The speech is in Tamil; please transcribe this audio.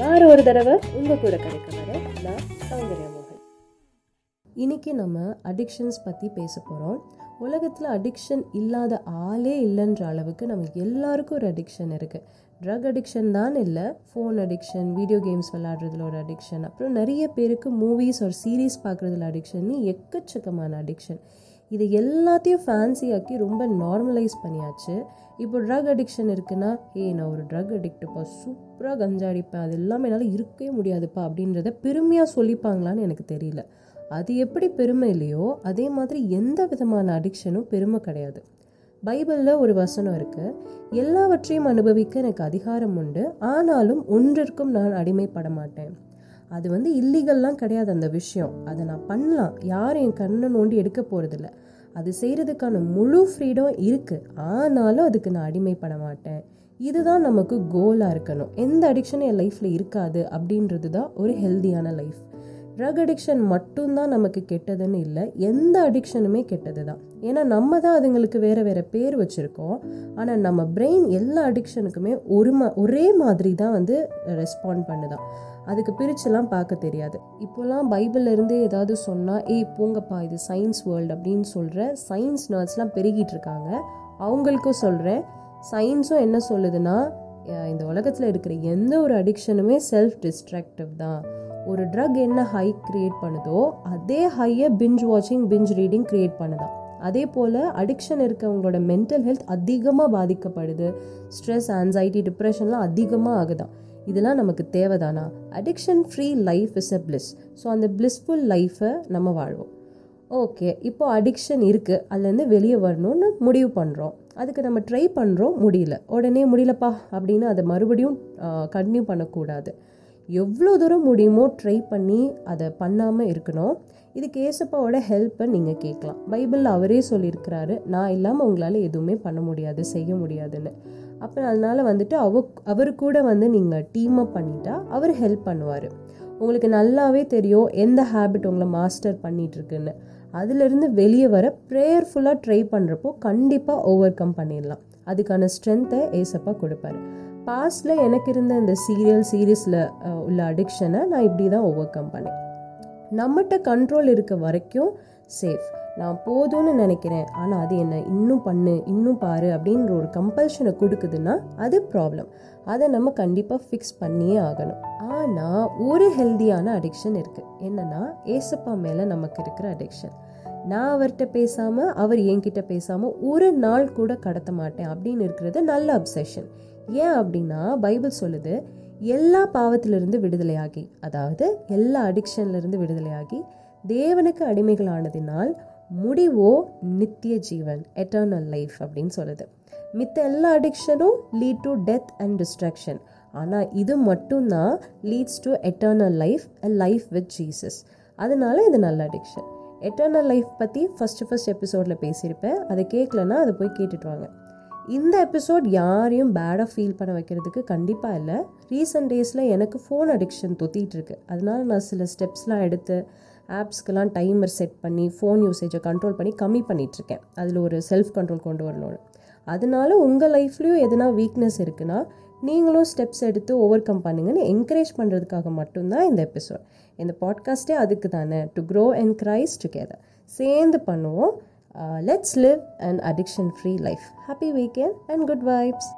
வார ஒரு தடவை உங்க கூட கிடைக்க வர நான் சௌந்தர்யா இன்னைக்கு நம்ம அடிக்ஷன்ஸ் பற்றி பேச போகிறோம் உலகத்தில் அடிக்ஷன் இல்லாத ஆளே இல்லைன்ற அளவுக்கு நம்ம எல்லாருக்கும் ஒரு அடிக்ஷன் இருக்குது ட்ரக் அடிக்ஷன் தான் இல்லை ஃபோன் அடிக்ஷன் வீடியோ கேம்ஸ் விளாடுறதுல ஒரு அடிக்ஷன் அப்புறம் நிறைய பேருக்கு மூவிஸ் ஒரு சீரீஸ் பார்க்குறதுல அடிக்ஷன் எக்கச்சக்கமான அடிக்ஷன் இது எல்லாத்தையும் ஃபேன்சியாக்கி ரொம்ப நார்மலைஸ் பண்ணியாச்சு. இப்போ ட்ரக் அடிக்ஷன் இருக்குன்னா ஏய் நான் ஒரு ட்ரக் அடிக்ட்டுப்பா சூப்பராக கஞ்சா அடிப்பேன். அது எல்லாமே என்னால் இருக்கவே முடியாதுப்பா அப்படின்றத பெருமையாக சொல்லிப்பாங்களான்னு எனக்கு தெரியல. அது எப்படி பெருமை இல்லையோ அதே மாதிரி எந்த விதமான அடிக்ஷனும் பெருமை கிடையாது. பைபிளில் ஒரு வசனம் இருக்குது எல்லாவற்றையும் அனுபவிக்க எனக்கு அதிகாரம் உண்டு. ஆனாலும் ஒன்றிற்கும் நான் அடிமைப்பட மாட்டேன். அது வந்து இல்லீகல்லாம் கிடையாது அந்த விஷயம். அதை நான் பண்ணலாம். யாரும் என் கண்ணை நோண்டி எடுக்க போகிறதில்ல அது செய்கிறதுக்கான முழு ஃப்ரீடம் இருக்குது ஆனாலும் அதுக்கு நான் அடிமைப்பட மாட்டேன். இதுதான் நமக்கு கோலாக இருக்கணும். எந்த அடிக்ஷனும் என் லைஃப்பில் இருக்காது அப்படின்றது தான் ஒரு ஹெல்தியான லைஃப் ட்ரக் அடிக்ஷன் மட்டும்தான் நமக்கு கெட்டதுன்னு இல்லை எந்த அடிக்ஷனுமே கெட்டது தான் ஏன்னா நம்ம தான் அதுங்களுக்கு வேறு வேறு பேர் வச்சுருக்கோம். ஆனால் நம்ம பிரெயின் எல்லா அடிக்ஷனுக்குமே ஒரு மா ஒரே மாதிரி தான் வந்து ரெஸ்பாண்ட் பண்ணுதான். அதுக்கு பிரிச்சுலாம் பார்க்க தெரியாது. இப்போலாம் பைபிள்லேருந்து ஏதாவது சொன்னால் ஏய் போங்கப்பா இது சயின்ஸ் வேர்ல்டு அப்படின்னு சொல்கிற சயின்ஸ் நர்ஸ்லாம் பெருகிட்டு இருக்காங்க. அவங்களுக்கும் சொல்கிறேன் சயின்ஸும் என்ன சொல்லுதுன்னா இந்த உலகத்தில் இருக்கிற எந்த ஒரு அடிக்ஷனுமே செல்ஃப் டிஸ்ட்ராக்டிவ் தான். ஒரு ட்ரக் என்ன ஹை க்ரியேட் பண்ணுதோ அதே ஹையை பிஞ்ச் வாட்சிங் பிஞ்ச் ரீடிங் க்ரியேட் பண்ணுதான் அதே போல் அடிக்ஷன் இருக்கவங்களோட மென்டல் ஹெல்த் அதிகமாக பாதிக்கப்படுது. ஸ்ட்ரெஸ் ஆன்சைட்டி டிப்ரெஷன்லாம் அதிகமாக ஆகுதான் இதெல்லாம் நமக்கு தேவைதானா? Addiction free life is a bliss so அந்த பிளிஸ்ஃபுல் லைஃப்பை நம்ம வாழ்வோம். ஓகே இப்போ அடிக்ஷன் இருக்குது அதுலேருந்து வெளியே வரணும்னு முடிவு பண்ணுறோம் அதுக்கு நம்ம ட்ரை பண்ணுறோம் முடியல. உடனே முடியலப்பா அப்படின்னு அதை மறுபடியும் கண்டினியூ பண்ணக்கூடாது. எவ்வளோ தூரம் முடியுமோ ட்ரை பண்ணி அதை பண்ணாமல் இருக்கணும். இதுக்கு ஏசப்பாவோட ஹெல்ப்பை நீங்கள் கேட்கலாம். பைபிளில் அவரே சொல்லியிருக்கிறாரு நான் இல்லாமல் உங்களால் எதுவுமே பண்ண முடியாது செய்ய முடியாதுன்னு. அப்போ அதனால் வந்துட்டு அவ அவர் கூட வந்து நீங்கள் டீம் அப் பண்ணிட்டா அவர் ஹெல்ப் பண்ணுவார். உங்களுக்கு நல்லாவே தெரியும் எந்த ஹேபிட் உங்களை மாஸ்டர் பண்ணிகிட்ருக்குன்னு அதுலேருந்து வெளியே வர ப்ரேயர்ஃபுல்லாக ட்ரை பண்ணுறப்போ கண்டிப்பாக ஓவர் கம் பண்ணிடலாம். அதுக்கான ஸ்ட்ரென்த்தை ஏசப்பா கொடுப்பாரு. பாஸ்டில் எனக்கு இருந்த இந்த சீரியல் சீரீஸில் உள்ள அடிக்ஷனை நான் இப்படி தான் ஓவர் கம் பண்ணேன். நம்மகிட்ட கண்ட்ரோல் இருக்க வரைக்கும் சேஃப் நான் போதும்னு நினைக்கிறேன். ஆனால் அது என்ன இன்னும் பண்ணு இன்னும் பாரு அப்படின்ற ஒரு கம்பல்ஷனை கொடுக்குதுன்னா அது ப்ராப்ளம் அதை நம்ம கண்டிப்பாக ஃபிக்ஸ் பண்ணியே ஆகணும். ஆனால் ஒரு ஹெல்தியான அடிக்ஷன் இருக்குது என்னென்னா ஏசப்பா மேலே நமக்கு இருக்கிற அடிக்ஷன் நான் அவர்கிட்ட பேசாமல் அவர் என்கிட்ட பேசாமல் ஒரு நாள் கூட கடத்த மாட்டேன் அப்படின்னு இருக்கிறது நல்ல அப்சஷன் ஏன் அப்படின்னா பைபிள் சொல்லுது எல்லா பாவத்திலிருந்து விடுதலையாகி அதாவது எல்லா அடிக்ஷன்லேருந்து விடுதலையாகி தேவனுக்கு அடிமைகளானதினால் முடிவோ நித்திய ஜீவன் எட்டர்னல் லைஃப் அப்படின்னு சொல்லுது. மித்த எல்லா அடிக்ஷனும் lead to death and distraction ஆனால் இது மட்டும்தான் leads to eternal life a life with Jesus அதனால இது நல்ல அடிக்ஷன் எட்டர்னல் லைஃப் பற்றி ஃபஸ்ட்டு ஃபஸ்ட் எபிசோடில் பேசியிருப்பேன். அதை கேட்கலன்னா அதை போய் கேட்டுட்டு வாங்க. இந்த எபிசோட் யாரையும் பேடாக ஃபீல் பண்ண வைக்கிறதுக்கு கண்டிப்பாக இல்லை. ரீசெண்ட் டேஸில் எனக்கு ஃபோன் அடிக்ஷன் தொத்திட்டு இருக்கு. அதனால நான் சில ஸ்டெப்ஸ்லாம் எடுத்து ஆப்ஸ்க்கெல்லாம் டைமர் செட் பண்ணி ஃபோன் யூசேஜை கண்ட்ரோல் பண்ணி கம்மி பண்ணிகிட்ருக்கேன் அதில் ஒரு செல்ஃப் கண்ட்ரோல் கொண்டு வரணும்னு. அதனால உங்கள் லைஃப்லேயும் எதனா வீக்னஸ் இருக்குன்னா நீங்களும் ஸ்டெப்ஸ் எடுத்து ஓவர் கம் பண்ணுங்கன்னு என்கரேஜ் பண்ணுறதுக்காக மட்டும்தான் இந்த எபிசோட் இந்த பாட்காஸ்ட்டே அதுக்கு தானே. To grow and cries together சேர்ந்து பண்ணுவோம். Let's live and addiction free life happy weekend and good vibes